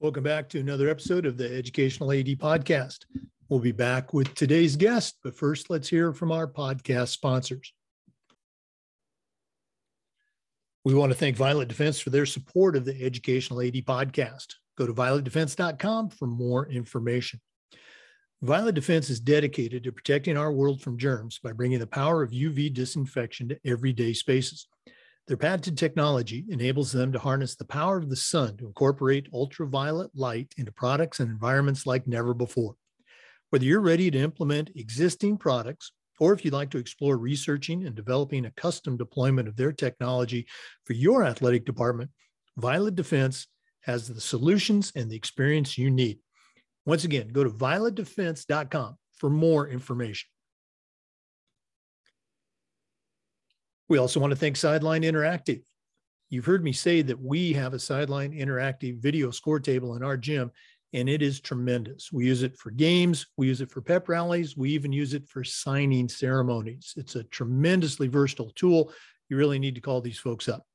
Welcome back to another episode of the Educational AD Podcast. We'll be back with today's guest, but first, let's hear from our podcast sponsors. We want to thank Violet Defense for their support of the Educational AD Podcast. Go to violetdefense.com for more information. Violet Defense is dedicated to protecting our world from germs by bringing the power of UV disinfection to everyday spaces. Their patented technology enables them to harness the power of the sun to incorporate ultraviolet light into products and environments like never before. Whether you're ready to implement existing products or if you'd like to explore researching and developing a custom deployment of their technology for your athletic department, Violet Defense has the solutions and the experience you need. Once again, go to violetdefense.com for more information. We also want to thank Sideline Interactive. You've heard me say that we have a Sideline Interactive video score table in our gym, and it is tremendous. We use it for games, we use it for pep rallies, we even use it for signing ceremonies. It's a tremendously versatile tool. You really need to call these folks up.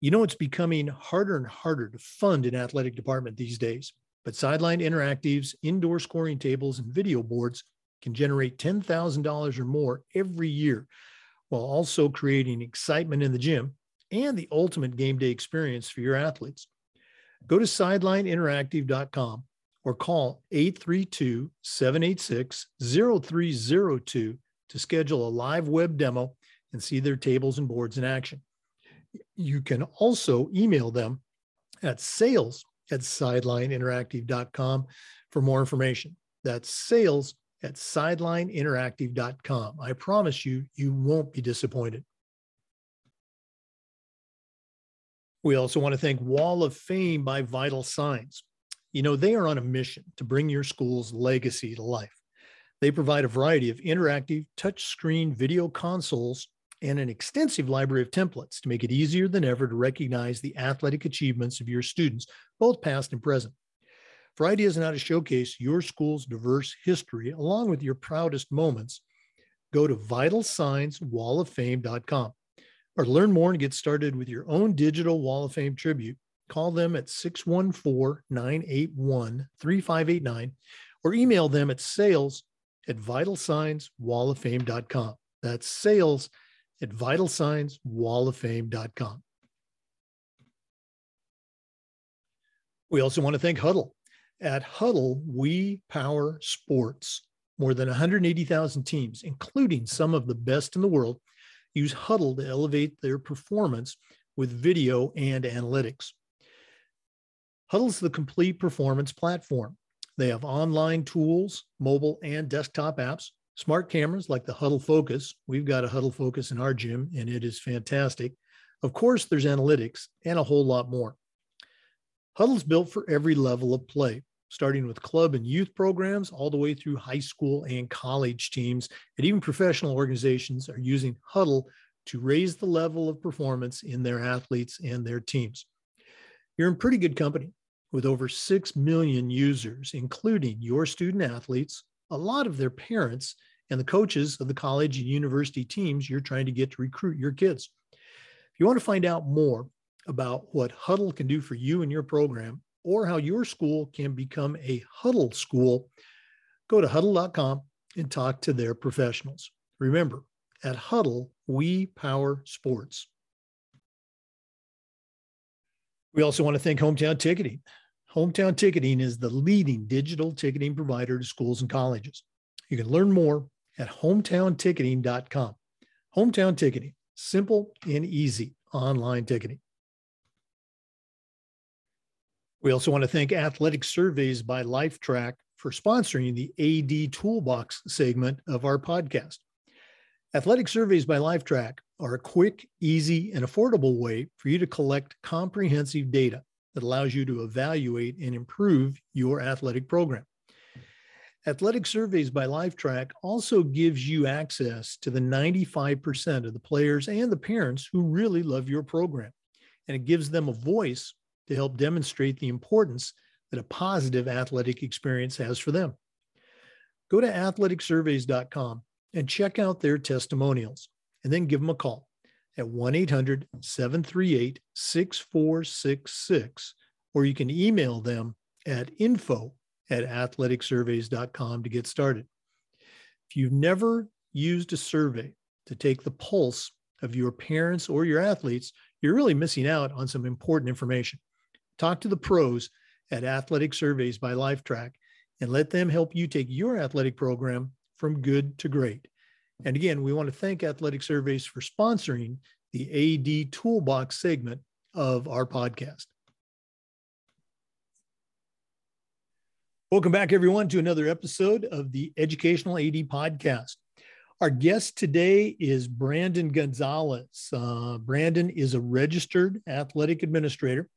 You know, it's becoming harder and harder to fund an athletic department these days, but Sideline Interactive's indoor scoring tables and video boards can generate $10,000 or more every year while also creating excitement in the gym and the ultimate game day experience for your athletes. Go to sidelineinteractive.com or call 832 786 0302 to schedule a live web demo and see their tables and boards in action. You can also email them at sales at sidelineinteractive.com for more information. That's sales at sidelineinteractive.com. I promise you, you won't be disappointed. We also want to thank Wall of Fame by Vital Signs. You know, they are on a mission to bring your school's legacy to life. They provide a variety of interactive touchscreen video consoles and an extensive library of templates to make it easier than ever to recognize the athletic achievements of your students, both past and present. For ideas on how to showcase your school's diverse history along with your proudest moments, go to vitalsignswalloffame.com or learn more and get started with your own digital Wall of Fame tribute. Call them at 614 981 3589 or email them at sales at vitalsignswalloffame.com. That's sales at vitalsignswalloffame.com. We also want to thank Hudl. At Hudl, we power sports. More than 180,000 teams, including some of the best in the world, use Hudl to elevate their performance with video and analytics. Hudl's the complete performance platform. They have online tools, mobile and desktop apps, smart cameras like the Hudl Focus. We've got a Hudl Focus in our gym, and it is fantastic. Of course, there's analytics and a whole lot more. Hudl's built for every level of play, starting with club and youth programs all the way through high school and college teams, and even professional organizations are using Hudl to raise the level of performance in their athletes and their teams. You're in pretty good company with over 6 million users, including your student athletes, a lot of their parents, and the coaches of the college and university teams you're trying to get to recruit your kids. If you want to find out more about what Hudl can do for you and your program, or how your school can become a Hudl school, go to hudl.com and talk to their professionals. Remember, at Hudl, we power sports. We also want to thank Hometown Ticketing. Hometown Ticketing is the leading digital ticketing provider to schools and colleges. You can learn more at hometownticketing.com. Hometown Ticketing, simple and easy online ticketing. We also want to thank Athletic Surveys by Lifetrack for sponsoring the AD Toolbox segment of our podcast. Athletic Surveys by Lifetrack are a quick, easy, and affordable way for you to collect comprehensive data that allows you to evaluate and improve your athletic program. Athletic Surveys by Lifetrack also gives you access to the 95% of the players and the parents who really love your program. And it gives them a voice to help demonstrate the importance that a positive athletic experience has for them. Go to athleticsurveys.com and check out their testimonials and then give them a call at 1 800 738 6466 or you can email them at info at athleticsurveys.com to get started. If you've never used a survey to take the pulse of your parents or your athletes, you're really missing out on some important information. Talk to the pros at Athletic Surveys by Lifetrack and let them help you take your athletic program from good to great. And again, we want to thank Athletic Surveys for sponsoring the AD Toolbox segment of our podcast. Welcome back, everyone, to another episode of the Educational AD Podcast. Our guest today is Brandon Gonzalez. Uh, Brandon is a registered athletic administrator.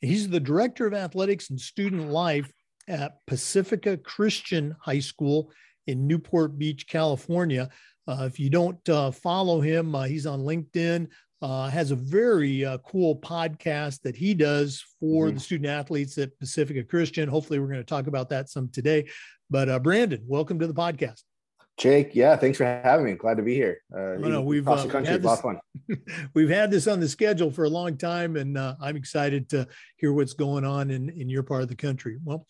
He's the director of athletics and student life at Pacifica Christian High School in Newport Beach, California. Uh, if you don't uh, follow him, uh, he's on LinkedIn. Uh, has a very uh, cool podcast that he does for mm-hmm. the student athletes at Pacifica Christian. Hopefully, we're going to talk about that some today. But uh, Brandon, welcome to the podcast. Jake, yeah, thanks for having me. Glad to be here. Uh, no, no, we've uh, country, had this, fun. we've had this on the schedule for a long time, and uh, I'm excited to hear what's going on in in your part of the country. Well,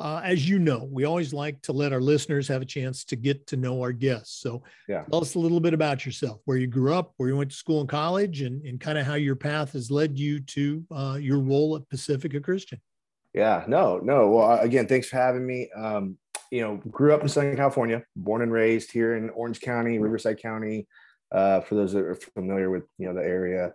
uh, as you know, we always like to let our listeners have a chance to get to know our guests. So, yeah. tell us a little bit about yourself, where you grew up, where you went to school and college, and, and kind of how your path has led you to uh, your role at Pacifica Christian. Yeah, no, no. Well, again, thanks for having me. Um, you know, grew up in Southern California, born and raised here in Orange County, Riverside County. Uh, for those that are familiar with you know the area,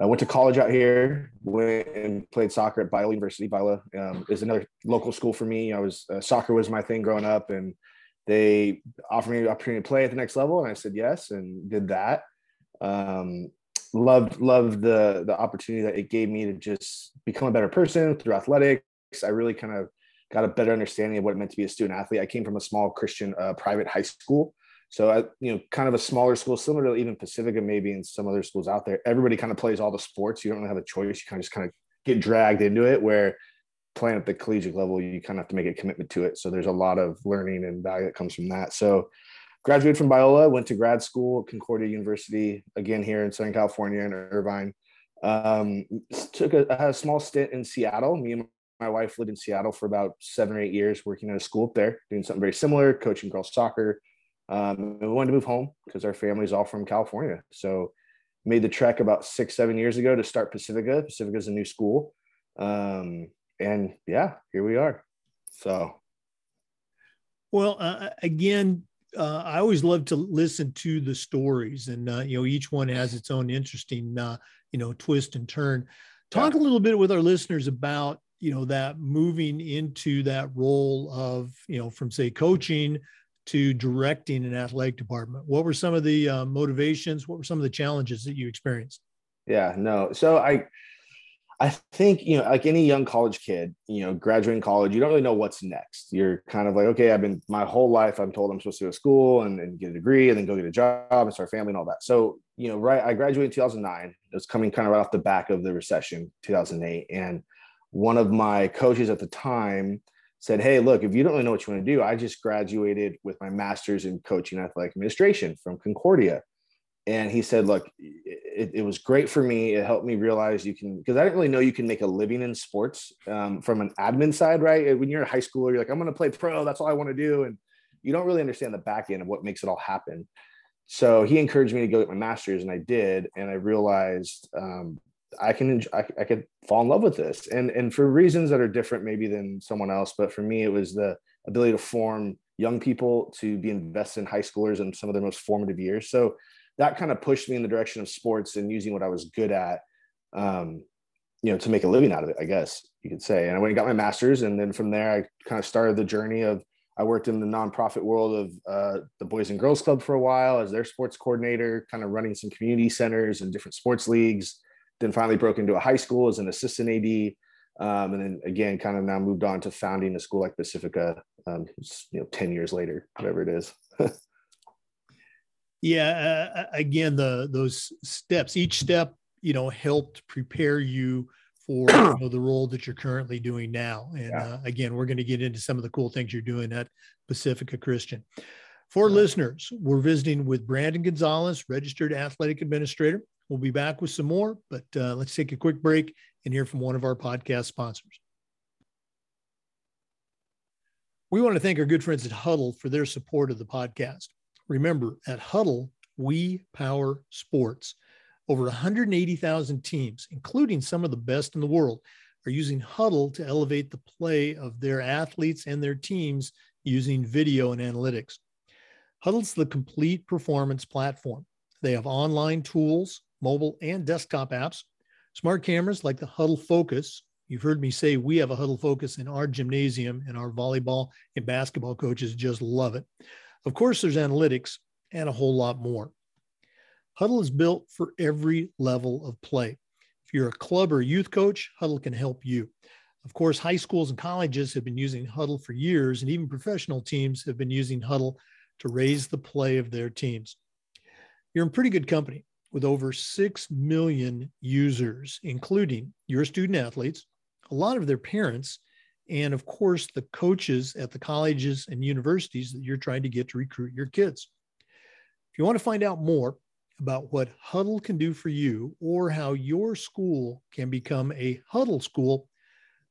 I went to college out here. Went and played soccer at Biola University. Biola um, is another local school for me. I was uh, soccer was my thing growing up, and they offered me the opportunity to play at the next level, and I said yes and did that. Um, loved loved the the opportunity that it gave me to just become a better person through athletics. I really kind of got a better understanding of what it meant to be a student athlete. I came from a small Christian uh, private high school. So, I, you know, kind of a smaller school, similar to even Pacifica, maybe in some other schools out there. Everybody kind of plays all the sports. You don't really have a choice. You kind of just kind of get dragged into it. Where playing at the collegiate level, you kind of have to make a commitment to it. So there's a lot of learning and value that comes from that. So graduated from Biola, went to grad school at Concordia University, again here in Southern California in Irvine. Um, took a, a, small stint in Seattle. Me and my wife lived in Seattle for about seven or eight years, working at a school up there, doing something very similar, coaching girls soccer. Um, we wanted to move home because our family's all from California. So made the trek about six, seven years ago to start Pacifica. Pacifica is a new school. Um, and yeah, here we are. So. Well, uh, again, uh, I always love to listen to the stories, and uh, you know each one has its own interesting, uh, you know, twist and turn. Talk yeah. a little bit with our listeners about you know that moving into that role of you know from say coaching to directing an athletic department? What were some of the uh, motivations? What were some of the challenges that you experienced? Yeah no. So i i think you know like any young college kid you know graduating college you don't really know what's next. You're kind of like okay i've been my whole life i'm told i'm supposed to go to school and, and get a degree and then go get a job and start family and all that. So you know right i graduated in 2009 it was coming kind of right off the back of the recession 2008 and one of my coaches at the time said, Hey, look, if you don't really know what you want to do, I just graduated with my master's in coaching athletic administration from Concordia. And he said, Look, it, it was great for me. It helped me realize you can, because I didn't really know you can make a living in sports um, from an admin side, right? When you're in high school, you're like, I'm going to play pro. That's all I want to do. And you don't really understand the back end of what makes it all happen. So he encouraged me to go get my master's, and I did. And I realized um, I can I, I could fall in love with this. And and for reasons that are different maybe than someone else but for me it was the ability to form young people to be invested in high schoolers in some of their most formative years. So that kind of pushed me in the direction of sports and using what I was good at um, you know to make a living out of it I guess you could say. And I went and got my master's and then from there I kind of started the journey of I worked in the nonprofit world of uh, the Boys and Girls Club for a while as their sports coordinator, kind of running some community centers and different sports leagues then finally broke into a high school as an assistant AD. Um, and then again, kind of now moved on to founding a school like Pacifica, um, you know, 10 years later, whatever it is. yeah. Uh, again, the, those steps, each step, you know, helped prepare you for you know, the role that you're currently doing now. And yeah. uh, again, we're going to get into some of the cool things you're doing at Pacifica Christian. For yeah. listeners, we're visiting with Brandon Gonzalez, registered athletic administrator. We'll be back with some more, but uh, let's take a quick break and hear from one of our podcast sponsors. We want to thank our good friends at Hudl for their support of the podcast. Remember, at Hudl, we power sports. Over 180,000 teams, including some of the best in the world, are using Hudl to elevate the play of their athletes and their teams using video and analytics. Hudl's the complete performance platform. They have online tools, mobile and desktop apps, smart cameras like the Hudl Focus. You've heard me say we have a Hudl Focus in our gymnasium, and our volleyball and basketball coaches just love it. Of course, there's analytics and a whole lot more. Hudl is built for every level of play. If you're a club or youth coach, Hudl can help you. Of course, high schools and colleges have been using Hudl for years, and even professional teams have been using Hudl to raise the play of their teams. You're in pretty good company with over 6 million users, including your student athletes, a lot of their parents, and of course, the coaches at the colleges and universities that you're trying to get to recruit your kids. If you want to find out more about what Hudl can do for you or how your school can become a Hudl school,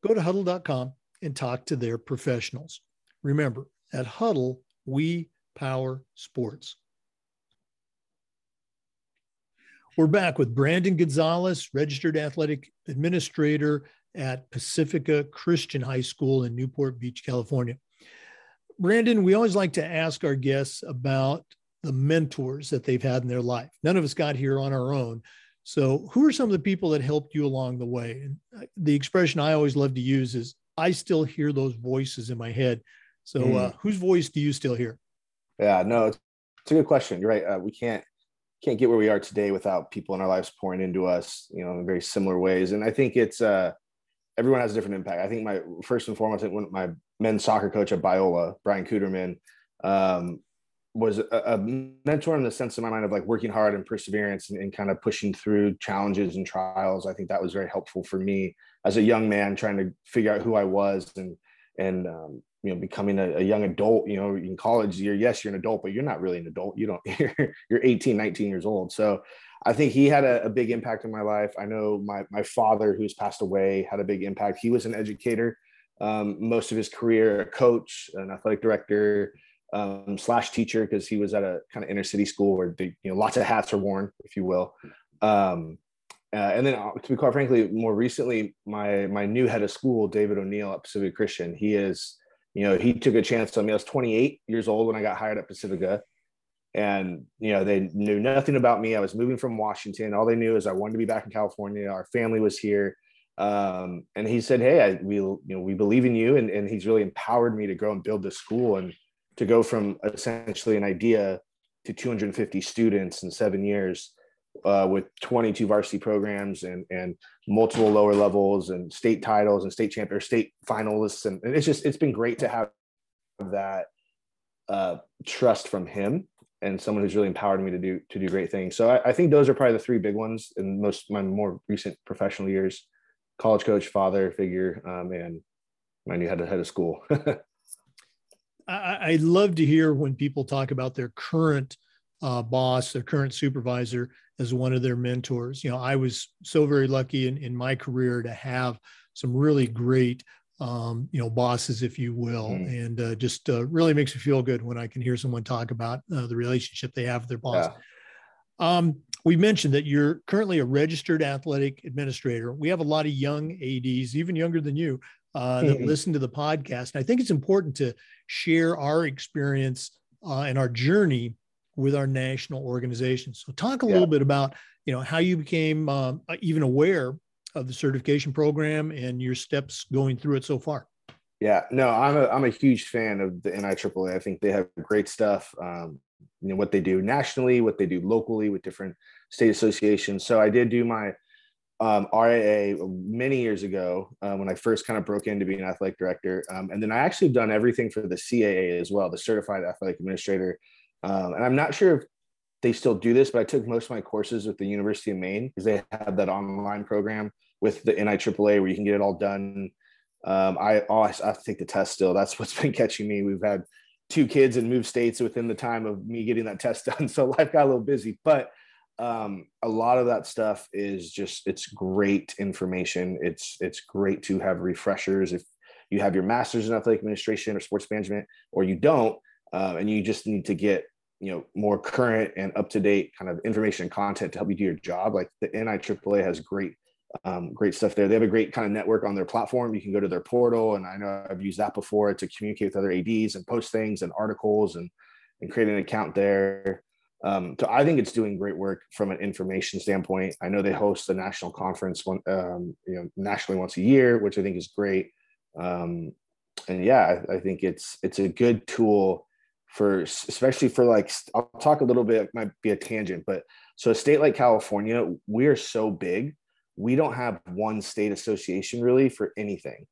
go to hudl.com and talk to their professionals. Remember, at Hudl, we power sports. We're back with Brandon Gonzalez, registered athletic administrator at Pacifica Christian High School in Newport Beach, California. Brandon, we always like to ask our guests about the mentors that they've had in their life. None of us got here on our own. So, who are some of the people that helped you along the way? And uh, the expression I always love to use is I still hear those voices in my head. So, mm. uh, whose voice do you still hear? Yeah, no, it's, it's a good question. You're right. Uh, we can't can't get where we are today without people in our lives pouring into us, you know, in very similar ways. And I think it's uh, everyone has a different impact. I think my first and foremost, I think my men's soccer coach at Biola, Brian Cooterman, um, was a, a, mentor in the sense of my mind of like working hard and perseverance and, and, kind of pushing through challenges and trials. I think that was very helpful for me as a young man trying to figure out who I was and and um, you know becoming a, a, young adult. You know, in college, you're yes, you're an adult, but you're not really an adult. You don't. You're, you're 18, 19 years old. So I think he had a, a big impact in my life. I know my my father, who's passed away, had a big impact. He was an educator um, most of his career, a coach, an athletic director um, slash teacher because he was at a kind of inner city school where the, you know lots of hats are worn, if you will. Um, uh, and then, uh, to be quite frankly, more recently, my my new head of school, David O'Neill at Pacifica Christian, he is, you know, he took a chance on me. I was 28 years old when I got hired at Pacifica, and you know they knew nothing about me. I was moving from Washington. All they knew is I wanted to be back in California. Our family was here, um, and he said, "Hey, I, we you know we believe in you," and and he's really empowered me to go and build this school and to go from essentially an idea to 250 students in seven years uh, with 22 varsity programs and and multiple lower levels and state titles and state champion or state finalists. And, and, it's just it's been great to have that uh, trust from him and someone who's really empowered me to do to do great things. So I, I think those are probably the three big ones in most my more recent professional years. College coach father figure um, and my new head of head of school. I, I love to hear when people talk about their current uh, boss, their current supervisor as one of their mentors. You know, I was so very lucky in, in my career to have some really great, um, you know, bosses, if you will, mm. and uh, just uh, really makes me feel good when I can hear someone talk about uh, the relationship they have with their boss. Yeah. Um, we mentioned that you're currently a registered athletic administrator. We have a lot of young ADs, even younger than you, uh, that mm-hmm. listen to the podcast. And I think it's important to share our experience uh, and our journey with our national organizations. So, talk a yeah. little bit about you know how you became um, uh, even aware of the certification program and your steps going through it so far. Yeah, no, I'm a I'm a huge fan of the NIAAA. I think they have great stuff. Um, you know what they do nationally, what they do locally with different state associations. So I did do my um, RAA many years ago uh, when I first kind of broke into being an athletic director. Um, and then I actually have done everything for the CAA as well, the Certified Athletic Administrator. Um, and I'm not sure if they still do this, but I took most of my courses with the University of Maine because they have that online program with the NIAAA where you can get it all done. Um, I, oh, I have to take the test still. That's what's been catching me. We've had two kids and moved states within the time of me getting that test done. So life got a little busy, but um, a lot of that stuff is just it's great information. It's it's great to have refreshers if you have your master's in athletic administration or sports management, or you don't, um, and you just need to get you know more current and up to date kind of information and content to help you do your job. Like the NIAAA has great um, great stuff there. They have a great kind of network on their platform. You can go to their portal, and I know I've used that before to communicate with other ads and post things and articles and and create an account there. Um, so I think it's doing great work from an information standpoint. I know they host the national conference one, um, you know, nationally once a year, which I think is great. Um, and yeah, I, I, think it's it's a good tool for especially for like I'll talk a little bit. It might be a tangent, but so a state like California, we are so big, we don't have one state association really for anything.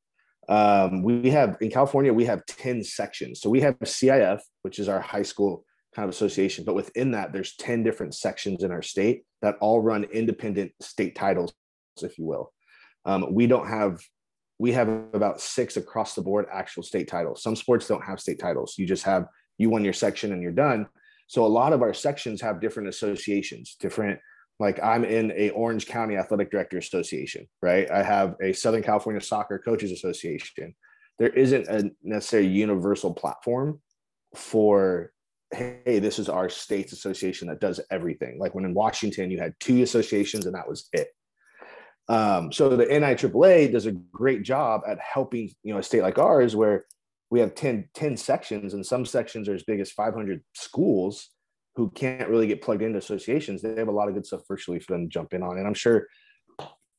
Um, we have in California, we have 10 sections. So we have CIF, which is our high school kind of association, but within that, there's 10 different sections in our state that all run independent state titles, if you will. Um, we don't have, we have about six across the board actual state titles. Some sports don't have state titles. You just have, you won your section and you're done. So a lot of our sections have different associations, different like I'm in a Orange County Athletic Director Association, right? I have a Southern California Soccer Coaches Association. There isn't a necessary universal platform for hey, this is our state's association that does everything. Like when in Washington, you had two associations and that was it. Um, so the NIAAA does a great job at helping, you know, a state like ours where we have 10, 10 sections and some sections are as big as 500 schools who can't really get plugged into associations, they have a lot of good stuff virtually for them to jump in on. And I'm sure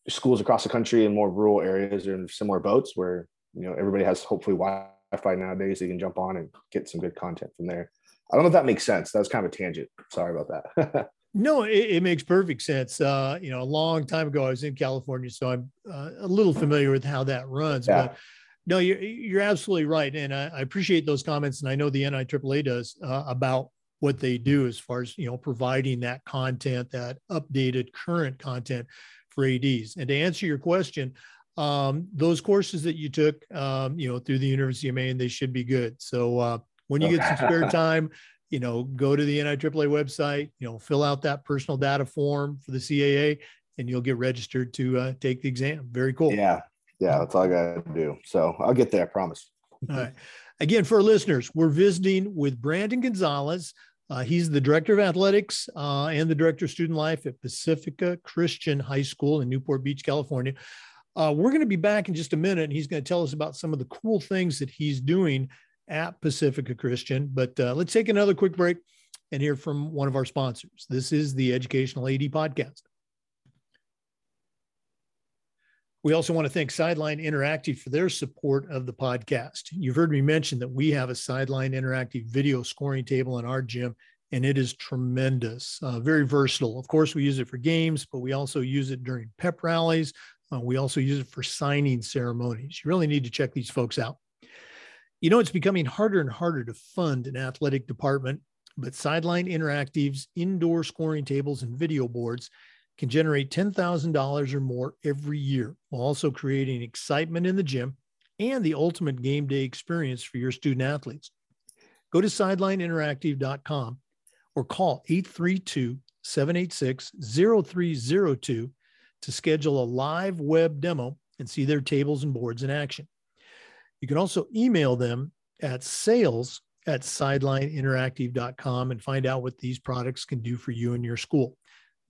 schools across the country in more rural areas are in similar boats where you know everybody has hopefully Wi-Fi nowadays. They can jump on and get some good content from there. I don't know if that makes sense. That was kind of a tangent. Sorry about that. no, it, it, makes perfect sense. Uh, you know, a long time ago, I was in California, so I'm uh, a little familiar with how that runs. Yeah. But no, you're, you're absolutely right. And I, I, appreciate those comments. And I know the NIAAA does uh, about what they do as far as you know providing that content that updated current content for ads and to answer your question um, those courses that you took um, you know through the university of maine they should be good so uh, when you get some spare time you know go to the niaaa website you know fill out that personal data form for the caa and you'll get registered to uh, take the exam very cool yeah yeah that's all i gotta do so i'll get there i promise all right again for our listeners we're visiting with brandon gonzalez uh, he's the director of athletics uh, and the director of student life at Pacifica Christian High School in Newport Beach, California. Uh, we're going to be back in just a minute, and he's going to tell us about some of the cool things that he's doing at Pacifica Christian. But uh, let's take another quick break and hear from one of our sponsors. This is the Educational AD Podcast. We also want to thank Sideline Interactive for their support of the podcast. You've heard me mention that we have a Sideline Interactive video scoring table in our gym, and it is tremendous, uh, very versatile. Of course, we use it for games, but we also use it during pep rallies. Uh, we also use it for signing ceremonies. You really need to check these folks out. You know, it's becoming harder and harder to fund an athletic department, but Sideline Interactive's indoor scoring tables and video boards can generate $10,000 or more every year while also creating excitement in the gym and the ultimate game day experience for your student athletes. Go to sidelineinteractive.com or call 832 786 0302 to schedule a live web demo and see their tables and boards in action. You can also email them at sales at sidelineinteractive.com and find out what these products can do for you and your school.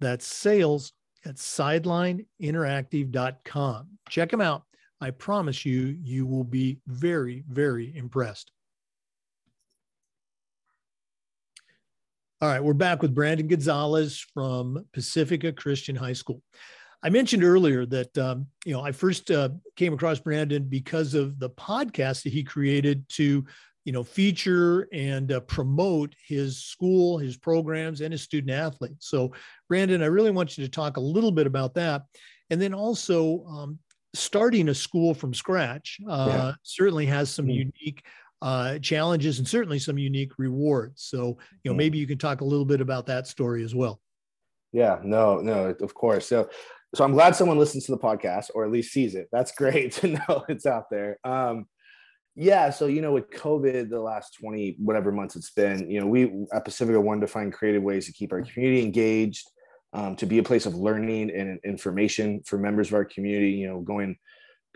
That's sales at sidelineinteractive.com. Check them out. I promise you, you will be very, very impressed. All right, we're back with Brandon Gonzalez from Pacifica Christian High School. I mentioned earlier that um, you know I first uh, came across Brandon because of the podcast that he created to you know, feature and uh, promote his school, his programs, and his student athletes. So, Brandon, I really want you to talk a little bit about that. And then also, um, starting a school from scratch uh, yeah. certainly has some mm-hmm. unique uh, challenges and certainly some unique rewards. So, you know, mm-hmm. maybe you can talk a little bit about that story as well. Yeah, no, no, of course. So, so I'm glad someone listens to the podcast or at least sees it. That's great to know it's out there. Um, yeah, so you know, with COVID, the last 20 whatever months it's been, you know, we at Pacifica wanted to find creative ways to keep our community engaged, um, to be a place of learning and information for members of our community. You know, going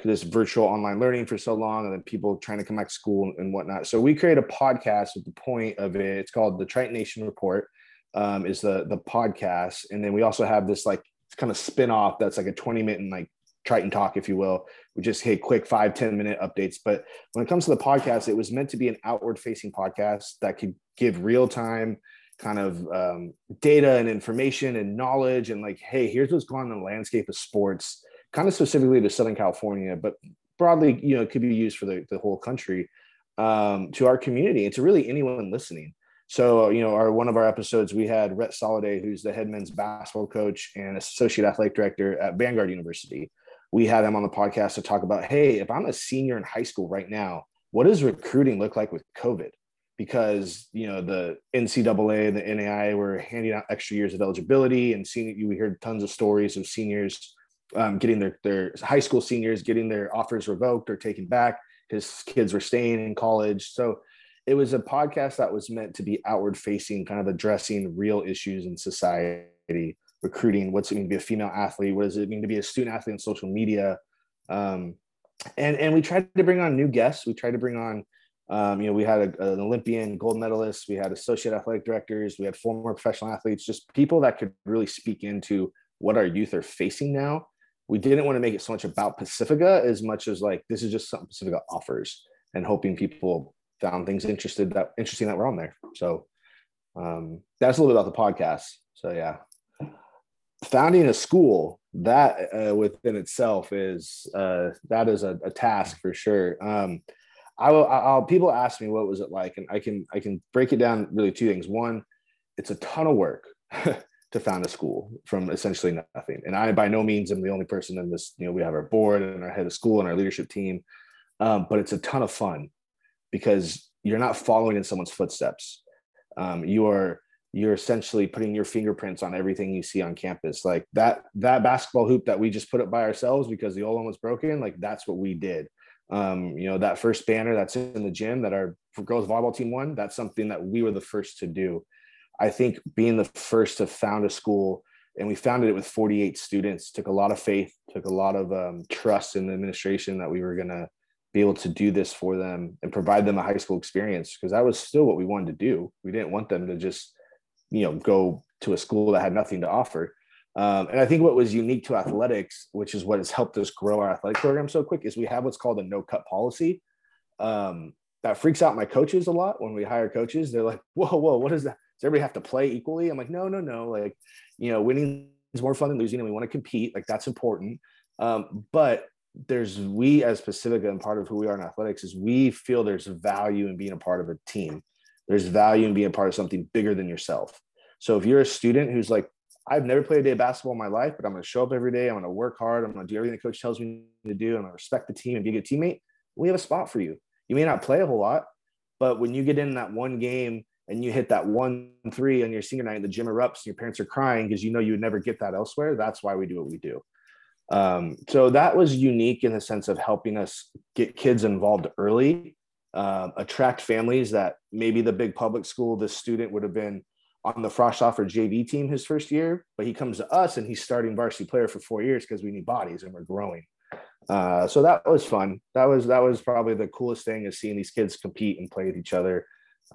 to this virtual online learning for so long and then people trying to come back to school and whatnot. So we create a podcast with the point of it. It's called the Triton Nation Report um, is the, the podcast. And then we also have this like kind of spin off that's like a 20 minute like Triton talk, if you will. We just hit quick five ten minute updates. But when it comes to the podcast, it was meant to be an outward facing podcast that could give real time kind of um, data and information and knowledge and like, hey, here's what's going on in the landscape of sports kind of specifically to Southern California, but broadly, you know, it could be used for the, the whole country um, to our community and to really anyone listening. So, you know, our one of our episodes, we had Rhett Soliday, who's the head men's basketball coach and associate athletic director at Vanguard University. We had him on the podcast to talk about, hey, if I'm a senior in high school right now, what does recruiting look like with COVID? Because you know the NCAA and the NAIA were handing out extra years of eligibility, and seeing you we heard tons of stories of seniors um, getting their their high school seniors getting their offers revoked or taken back because kids were staying in college. So it was a podcast that was meant to be outward facing, kind of addressing real issues in society, recruiting. What's it mean to be a female athlete? What does it mean to be a student athlete on social media? Um, and and we tried to bring on new guests. We tried to bring on. Um, you know, we had a, an Olympian gold medalist, we had associate athletic directors, we had former professional athletes, just people that could really speak into what our youth are facing now we didn't want to make it so much about Pacifica as much as like this is just something Pacifica offers and hoping people found things interested that interesting that were on there. So um, that's a little bit about the podcast. So yeah, founding a school that uh, within itself is uh, that is a, a task for sure. Um, I will. I'll, people ask me what was it like, and I can I can break it down really two things. One, it's a ton of work. to found a school from essentially nothing. And I, by no means, am the only person in this. You know, we have our board and our head of school and our leadership team, um, but it's a ton of fun because you're not following in someone's footsteps. Um, you are you're essentially putting your fingerprints on everything you see on campus. Like that that basketball hoop that we just put up by ourselves because the old one was broken. Like that's what we did. Um, you know, that first banner that's in the gym that our girls volleyball team won. That's something that we were the first to do I think being the first to found a school, and we founded it with 48 students, took a lot of faith, took a lot of um, trust in the administration that we were going to be able to do this for them and provide them a high school experience because that was still what we wanted to do. We didn't want them to just, you know, go to a school that had nothing to offer. Um, and I think what was unique to athletics, which is what has helped us grow our athletic program so quick, is we have what's called a no cut policy. Um, that freaks out my coaches a lot when we hire coaches. They're like, whoa, whoa, what is that? does everybody have to play equally? I'm like, no, no, no. Like, you know, winning is more fun than losing, and we want to compete. Like that's important. Um, but there's we as Pacifica and part of who we are in athletics is we feel there's value in being a part of a team. There's value in being part of something bigger than yourself. So if you're a student who's like, I've never played a day of basketball in my life, but I'm going to show up every day. I'm going to work hard. I'm going to do everything the coach tells me to do. I'm going to respect the team and be a good teammate. We have a spot for you. You may not play a whole lot, but when you get in that one game and you hit that one three on your senior night the gym erupts and your parents are crying because you know you would never get that elsewhere that's why we do what we do um, so that was unique in the sense of helping us get kids involved early uh, attract families that maybe the big public school the student would have been on the Froschhofer JV team his first year, but he comes to us and he's starting varsity player for four years because we need bodies and we're growing. Uh, so that was fun. That was that was probably the coolest thing is seeing these kids compete and play with each other.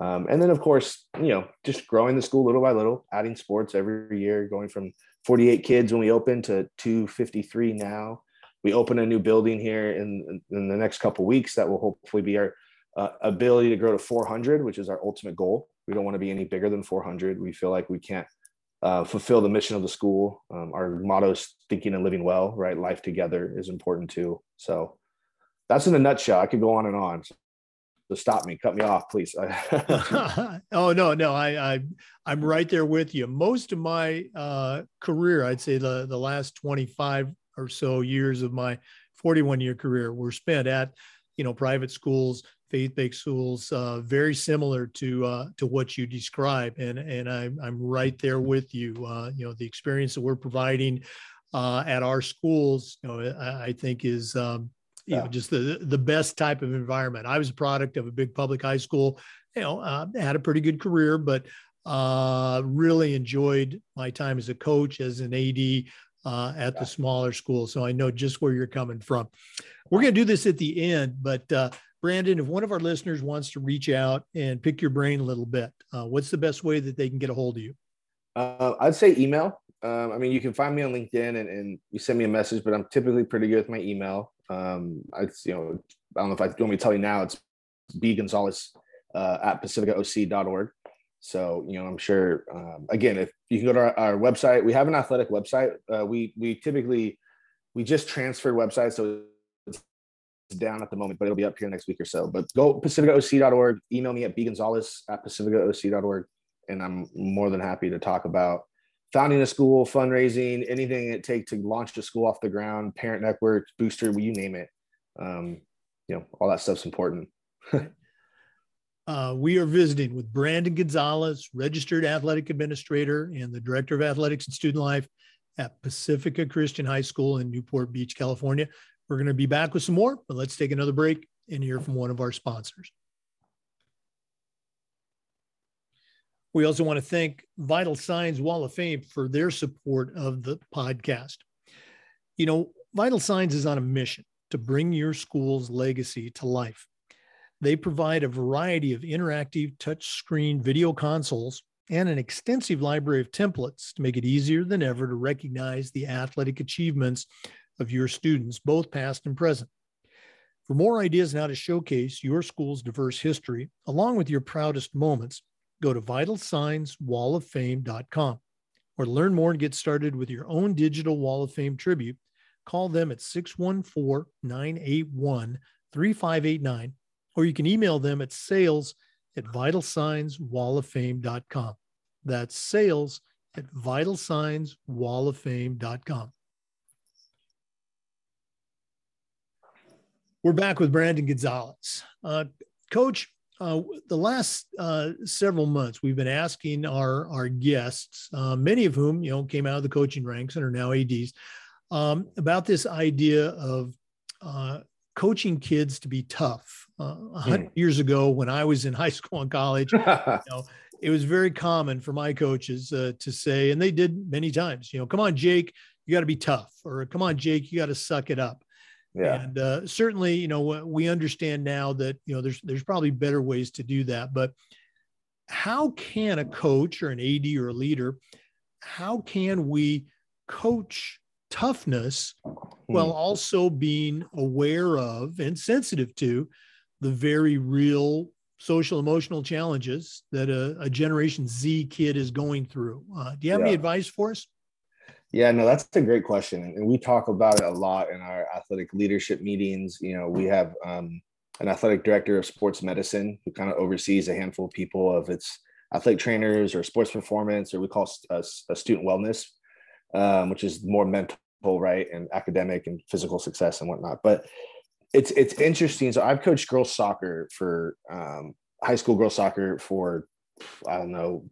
Um, and then, of course, you know, just growing the school little by little, adding sports every year, going from 48 kids when we opened to 253 now. We open a new building here in, in the next couple weeks that will hopefully be our uh, ability to grow to 400, which is our ultimate goal. We don't want to be any bigger than 400. We feel like we can't uh, fulfill the mission of the school. Um, our motto is thinking and living well, right? Life together is important too. So that's in a nutshell. I could go on and on. So to stop me, cut me off, please. oh no, no, I, I I'm right there with you. Most of my uh, career, I'd say the the last 25 or so years of my 41 year career were spent at you know private schools, faith-based schools, uh, very similar to uh, to what you describe, and and I'm I'm right there with you. Uh, you know the experience that we're providing uh, at our schools, you know, I, I think is um, you yeah. know just the the best type of environment. I was a product of a big public high school. You know, uh, had a pretty good career, but uh, really enjoyed my time as a coach, as an AD. uh, at the smaller school. So I know just where you're coming from. We're going to do this at the end, but uh, Brandon, if one of our listeners wants to reach out and pick your brain a little bit, uh, what's the best way that they can get a hold of you? Uh, I'd say email. Um, I mean, you can find me on LinkedIn and, and, you send me a message, but I'm typically pretty good with my email. Um, it's, you know, I don't know if I want me to tell you now, it's B Gonzalez uh, at pacificaoc.org. So, you know, I'm sure, um, again, if you can go to our, our website, we have an athletic website. Uh, we, we typically, we just transferred websites. So down at the moment, but it'll be up here next week or so. But go pacificaoc.org, email me at bgonzalez at pacificaoc.org. And I'm more than happy to talk about founding a school, fundraising, anything it take to launch a school off the ground, parent network, booster, you name it. Um, you know, all that stuff's important. uh, we are visiting with Brandon Gonzalez, registered athletic administrator and the director of athletics and student life at Pacifica Christian High School in Newport Beach, California. We're going to be back with some more, but let's take another break and hear from one of our sponsors. We also want to thank Vital Signs Wall of Fame for their support of the podcast. You know, Vital Signs is on a mission to bring your school's legacy to life. They provide a variety of interactive touchscreen video consoles and an extensive library of templates to make it easier than ever to recognize the athletic achievements of your students, both past and present. For more ideas on how to showcase your school's diverse history, along with your proudest moments, go to vitalsignswalloffame.com or learn more and get started with your own digital Wall of Fame tribute. Call them at 614 981 3589, or you can email them at sales at vitalsignswalloffame.com. That's sales at vitalsignswalloffame.com. We're back with Brandon Gonzalez. Uh, Coach, uh, the last uh, several months, we've been asking our our guests, uh, many of whom you know came out of the coaching ranks and are now ads, um, about this idea of uh, coaching kids to be tough. Uh, hundred mm. years ago, when I was in high school and college, you know, it was very common for my coaches to say, and they did many times, you know, come on, Jake, you got to be tough, or come on, Jake, you got to suck it up. Yeah. And uh, certainly, you know, we understand now that you know there's there's probably better ways to do that. But how can a coach or an AD or a leader, how can we coach toughness while hmm. also being aware of and sensitive to the very real social emotional challenges that a, a Generation Z kid is going through? Uh, do you have yeah. any advice for us? Yeah, no, that's a great question, and we talk about it a lot in our athletic leadership meetings. You know, we have um, an athletic director of sports medicine who kind of oversees a handful of people of its athletic trainers or sports performance, or we call a, a student wellness, um, which is more mental, right, and academic and physical success and whatnot. But it's it's interesting. So I've coached girls soccer for um, high school girls soccer for I don't know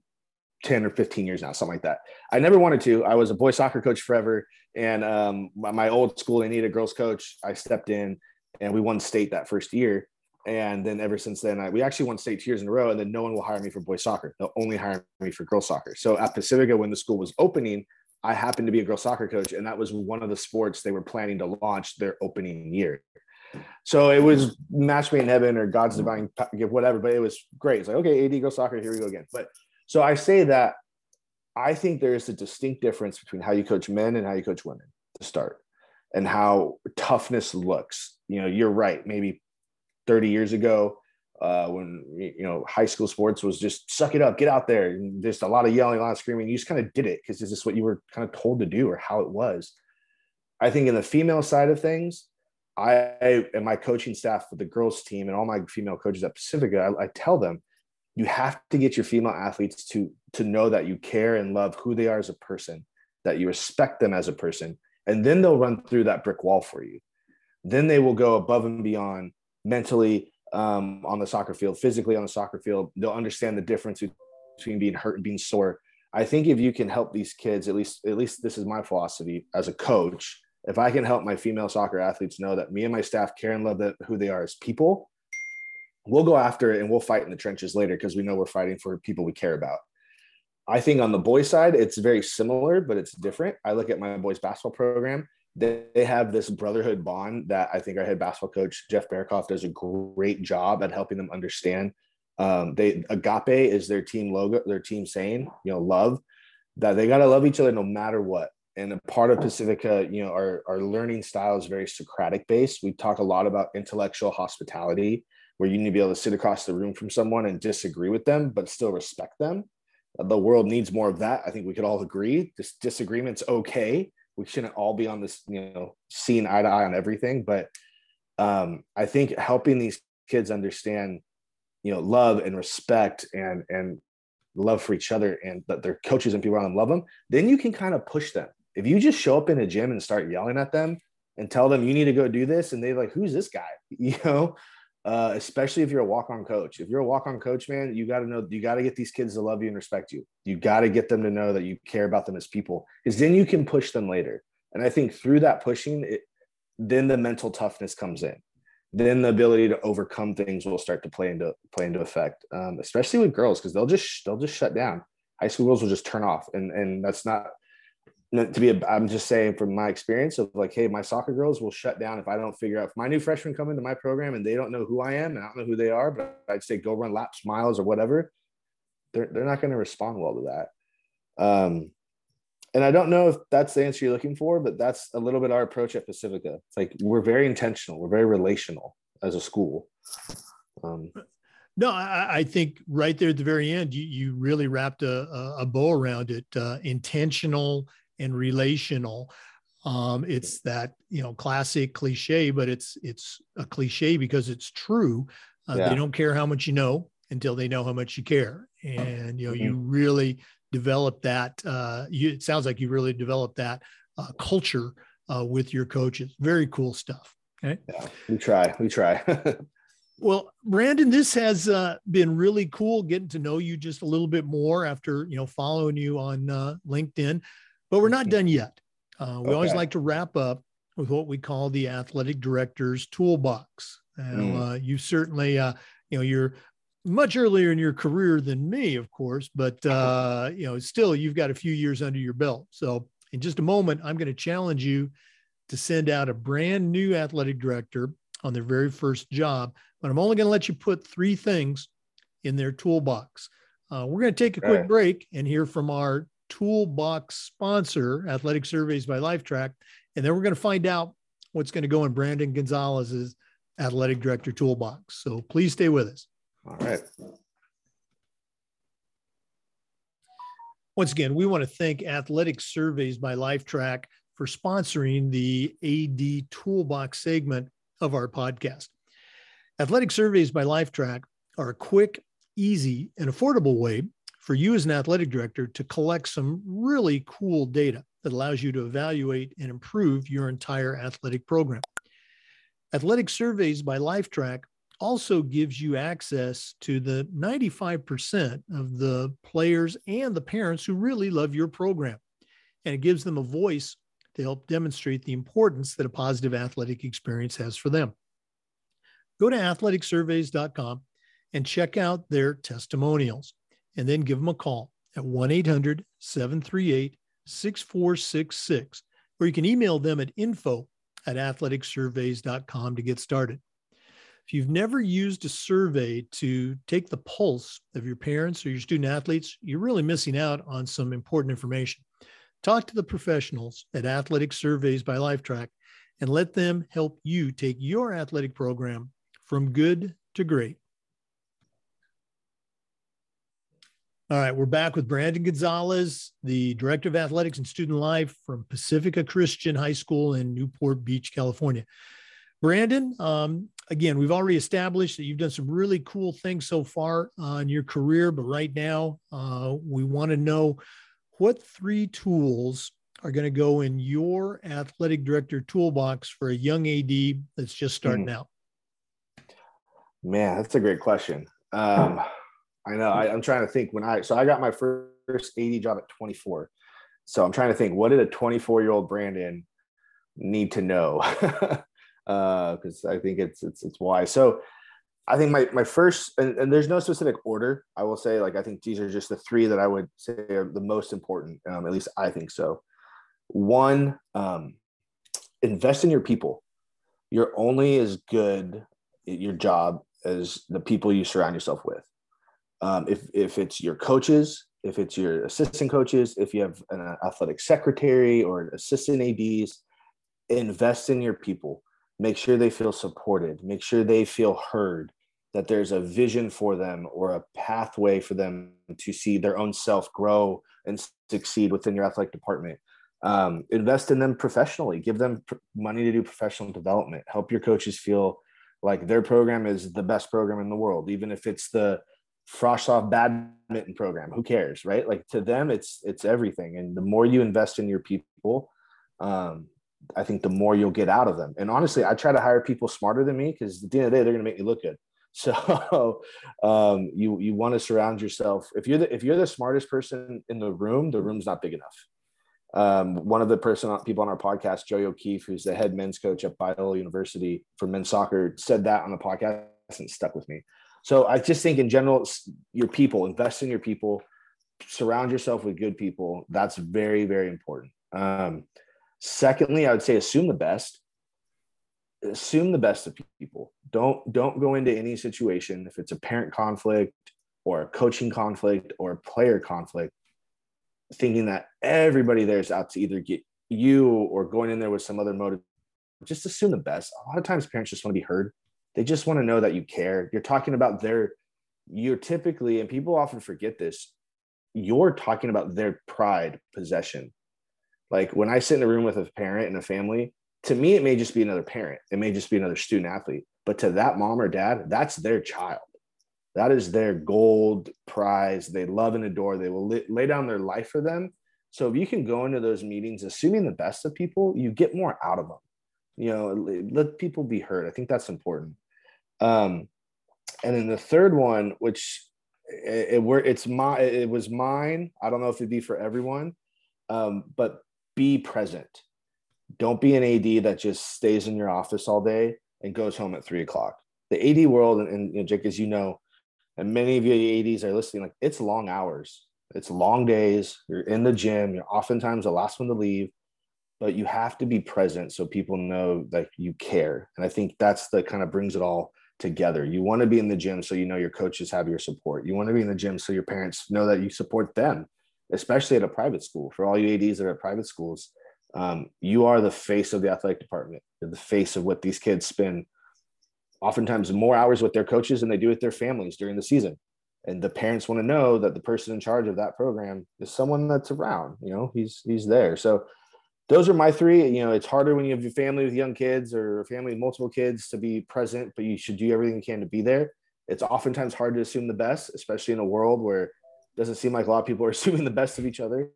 10 or 15 years now, something like that. I never wanted to. I was a boy soccer coach forever. And um, my old school, they needed a girls coach. I stepped in and we won state that first year. And then ever since then, I, we actually won state two years in a row. And then no one will hire me for boys soccer. They'll only hire me for girls soccer. So at Pacifica, when the school was opening, I happened to be a girls soccer coach. And that was one of the sports they were planning to launch their opening year. So it was match made in heaven or God's divine whatever. But it was great. It's like, okay, AD girls soccer, here we go again. But so I say that I think there is a distinct difference between how you coach men and how you coach women to start and how toughness looks. You know, you're right. Maybe 30 years ago, uh, when you know high school sports was just suck it up, get out there, and just a lot of yelling, a lot of screaming. You just kind of did it because this is what you were kind of told to do or how it was. I think in the female side of things, I and my coaching staff with the girls team and all my female coaches at Pacifica, I, I tell them you have to get your female athletes to to know that you care and love who they are as a person that you respect them as a person and then they'll run through that brick wall for you. Then they will go above and beyond mentally um, on the soccer field physically on the soccer field. They'll understand the difference between being hurt and being sore. I think if you can help these kids at least at least this is my philosophy as a coach if i can help my female soccer athletes know that me and my staff care and love that who they are as people we'll go after it and we'll fight in the trenches later because we know we're fighting for people we care about. I think on the boys side, it's very similar, but it's different. I look at my boys basketball program. They, have this brotherhood bond that I think our head basketball coach, Jeff Bearkoff, does a great job at helping them understand. Um, they agape is their team logo, their team saying, you know, love that they got to love each other no matter what. And a part of Pacifica, you know, our, our learning style is very Socratic based. We talk a lot about intellectual hospitality, where you need to be able to sit across the room from someone and disagree with them, but still respect them the world needs more of that. I think we could all agree. This disagreement's okay. We shouldn't all be on this, you know, seeing eye to eye on everything. But um, I think helping these kids understand, you know, love and respect and and love for each other and that their coaches and people around them love them, then you can kind of push them. If you just show up in a gym and start yelling at them and tell them you need to go do this, and they're like, "Who's this guy?" You know, uh, especially if you're a walk-on coach. If you're a walk-on coach, man, you got to know you got to get these kids to love you and respect you. You got to get them to know that you care about them as people, because then you can push them later. And I think through that pushing, it, then the mental toughness comes in. Then the ability to overcome things will start to play into play into effect, um, especially with girls, because they'll just they'll just shut down. High school girls will just turn off, and and that's not to be a, i'm just saying from my experience of like hey my soccer girls will shut down if i don't figure out if my new freshmen come into my program and they don't know who i am and i don't know who they are but i'd say go run laps miles or whatever they're, they're not going to respond well to that. Um, and i don't know if that's the answer you're looking for but that's a little bit our approach at pacifica. It's like we're very intentional. We're very relational as a school. Um, no, I, I, think right there at the very end, you, you really wrapped a, a bow around it. Uh, intentional and relational. Um, it's that you know classic cliche, but it's it's a cliche because it's true. Uh, yeah. They don't care how much you know until they know how much you care, and you know mm-hmm. you really develop that. Uh, you, it sounds like you really developed that uh, culture uh, with your coaches. Very cool stuff. Okay, yeah, we try. We try. Well, Brandon, this has uh, been really cool getting to know you just a little bit more after you know following you on uh, LinkedIn. But we're not done yet. Uh, we okay. always like to wrap up with what we call the athletic director's toolbox. And mm. uh, you certainly, uh, you know, you're much earlier in your career than me, of course, but uh, you know, still you've got a few years under your belt. So in just a moment, I'm going to challenge you to send out a brand new athletic director on their very first job. But I'm only going to let you put three things in their toolbox. Uh, we're going to take a quick right. break and hear from our toolbox sponsor, Athletic Surveys by Lifetrack. And then we're going to find out what's going to go in Brandon Gonzalez's athletic director toolbox. So please stay with us. All right. Once again, we want to thank Athletic Surveys by Lifetrack for sponsoring the AD Toolbox segment of our podcast. Athletic Surveys by Lifetrack are a quick, easy, and affordable way for you as an athletic director to collect some really cool data that allows you to evaluate and improve your entire athletic program. Athletic Surveys by Lifetrack also gives you access to the 95% of the players and the parents who really love your program. And it gives them a voice to help demonstrate the importance that a positive athletic experience has for them. Go to athleticsurveys.com and check out their testimonials and then give them a call at 1 800 738 6466, or you can email them at info at athleticsurveys.com to get started. If you've never used a survey to take the pulse of your parents or your student athletes, you're really missing out on some important information. Talk to the professionals at Athletic Surveys by Lifetrack and let them help you take your athletic program from good to great. All right, we're back with Brandon Gonzalez, the Director of Athletics and Student Life from Pacifica Christian High School in Newport Beach, California. Brandon, um, again, we've already established that you've done some really cool things so far uh, in your career, but right now uh, we want to know what three tools are going to go in your athletic director toolbox for a young AD that's just starting mm. out? Man, that's a great question. Um, I know. I, am trying to think when I so I got my first AD job at 24. So I'm trying to think what did a 24 year old Brandon need to know? Because uh, I think it's it's it's wise. So I think my my first and, and, there's no specific order. I will say like I think these are just the three that I would say are the most important. Um, at least I think so. One, um, invest in your people. You're only as good at your job as the people you surround yourself with. Um, if if it's your coaches, if it's your assistant coaches, if you have an athletic secretary or assistant ads, invest in your people. Make sure they feel supported. Make sure they feel heard that there's a vision for them or a pathway for them to see their own self grow and succeed within your athletic department. Um, invest in them professionally, give them pr- money to do professional development, help your coaches feel like their program is the best program in the world, even if it's the frosh-soph badminton program. Who cares, right? Like to them, it's it's everything. And the more you invest in your people, um, I think the more you'll get out of them. And honestly, I try to hire people smarter than me because at the end of the day, they're going to make me look good. So um, you you want to surround yourself. If you're the if you're the smartest person in the room, the room's not big enough. Um, one of the person people on our podcast, Joey O'Keefe, who's the head men's coach at Biola University for men's soccer, said that on the podcast and stuck with me. So I just think in general, your people, invest in your people, surround yourself with good people. That's very, very important. Um, secondly, I would say assume the best assume the best of people. Don't don't go into any situation if it's a parent conflict or a coaching conflict or a player conflict thinking that everybody there is out to either get you or going in there with some other motive. Just assume the best. A lot of times parents just want to be heard. They just want to know that you care. You're talking about their you're typically and people often forget this. You're talking about their pride possession. Like when I sit in a room with a parent and a family, to me, it may just be another parent. It may just be another student athlete. But to that mom or dad, that's their child. That is their gold prize. They love and adore. They will lay, down their life for them. So if you can go into those meetings assuming the best of people, you get more out of them. You know, let people be heard. I think that's important. Um, and then the third one, which it, it were it's my it was mine. I don't know if it'd be for everyone, um, but be present don't be an AD that just stays in your office all day and goes home at three o'clock. The AD world, and, and you know, Jake, as you know, and many of you ADs are listening, like it's long hours, it's long days. You're in the gym, you're oftentimes the last one to leave, but you have to be present so people know that you care. And I think that's the kind of brings it all together. You want to be in the gym so you know your coaches have your support. You want to be in the gym so your parents know that you support them, especially at a private school. For all you ADs that are at private schools, um, you are the face of the athletic department. You're the face of what these kids spend oftentimes more hours with their coaches than they do with their families during the season. And the parents want to know that the person in charge of that program is someone that's around, you know, he's, he's there. So those are my three, you know, it's harder when you have your family with young kids or family with multiple kids to be present, but you should do everything you can to be there. It's oftentimes hard to assume the best, especially in a world where it doesn't seem like a lot of people are assuming the best of each other.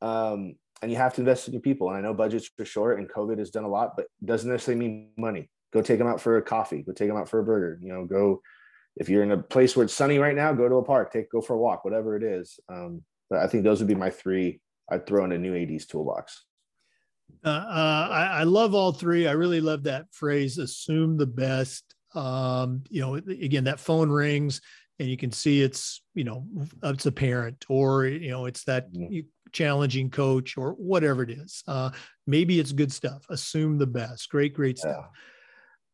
Um, and you have to invest in your people. And I know budgets are short and COVID has done a lot, but doesn't necessarily mean money. Go take them out for a coffee, go take them out for a burger, you know, go, if you're in a place where it's sunny right now, go to a park, take, go for a walk, whatever it is. Um, but I think those would be my three. I'd throw in a new AD's toolbox. Uh, uh, I, I, love all three. I really love that phrase, assume the best. Um, you know, again, that phone rings and you can see it's, you know, it's a parent or, you know, it's that challenging coach or whatever it is. Uh, maybe it's good stuff. Assume the best. Great, great stuff. Yeah.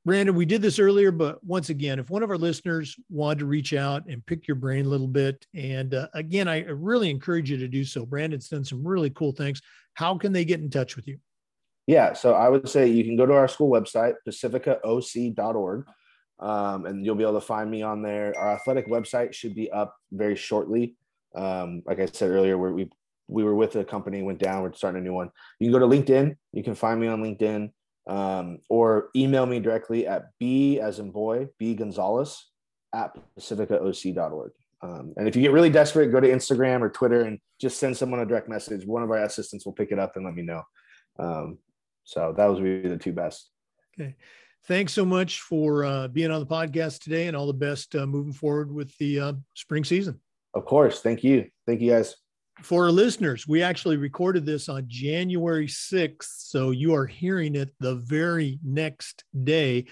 Brandon, we did this earlier, but once again, if one of our listeners wanted to reach out and pick your brain a little bit, and uh, again, I really encourage you to do so. Brandon's done some really cool things. How can they get in touch with you? Yeah, so I would say you can go to our school website, pacificaoc.org, um, and you'll be able to find me on there. Our athletic website should be up very shortly. Um, like I said earlier, we we were with a company, went down, we're starting a new one. You can go to LinkedIn. You can find me on LinkedIn um, or email me directly at B as in boy, B Gonzalez at pacificaoc.org. Um, and if you get really desperate, go to Instagram or Twitter and just send someone a direct message. One of our assistants will pick it up and let me know. Um, so that was really the two best. Okay. Thanks so much for uh, being on the podcast today and all the best uh, moving forward with the uh, spring season. Of course. Thank you. Thank you guys for our listeners, we actually recorded this on January 6th. So you are hearing it the very next day.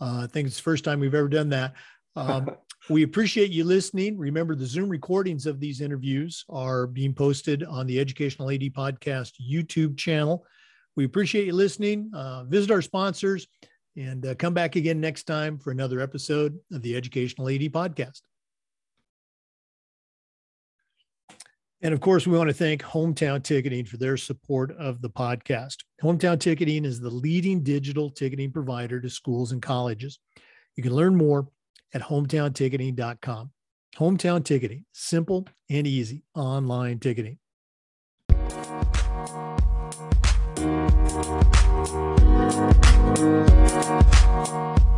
Uh, I think it's the first time we've ever done that. Um, we appreciate you listening. Remember, the Zoom recordings of these interviews are being posted on the Educational AD Podcast YouTube channel. We appreciate you listening. Uh, visit our sponsors and uh, come back again next time for another episode of the Educational AD Podcast. And of course, we want to thank Hometown Ticketing for their support of the podcast. Hometown Ticketing is the leading digital ticketing provider to schools and colleges. You can learn more at hometownticketing.com. Hometown Ticketing, simple and easy online ticketing. Thank you.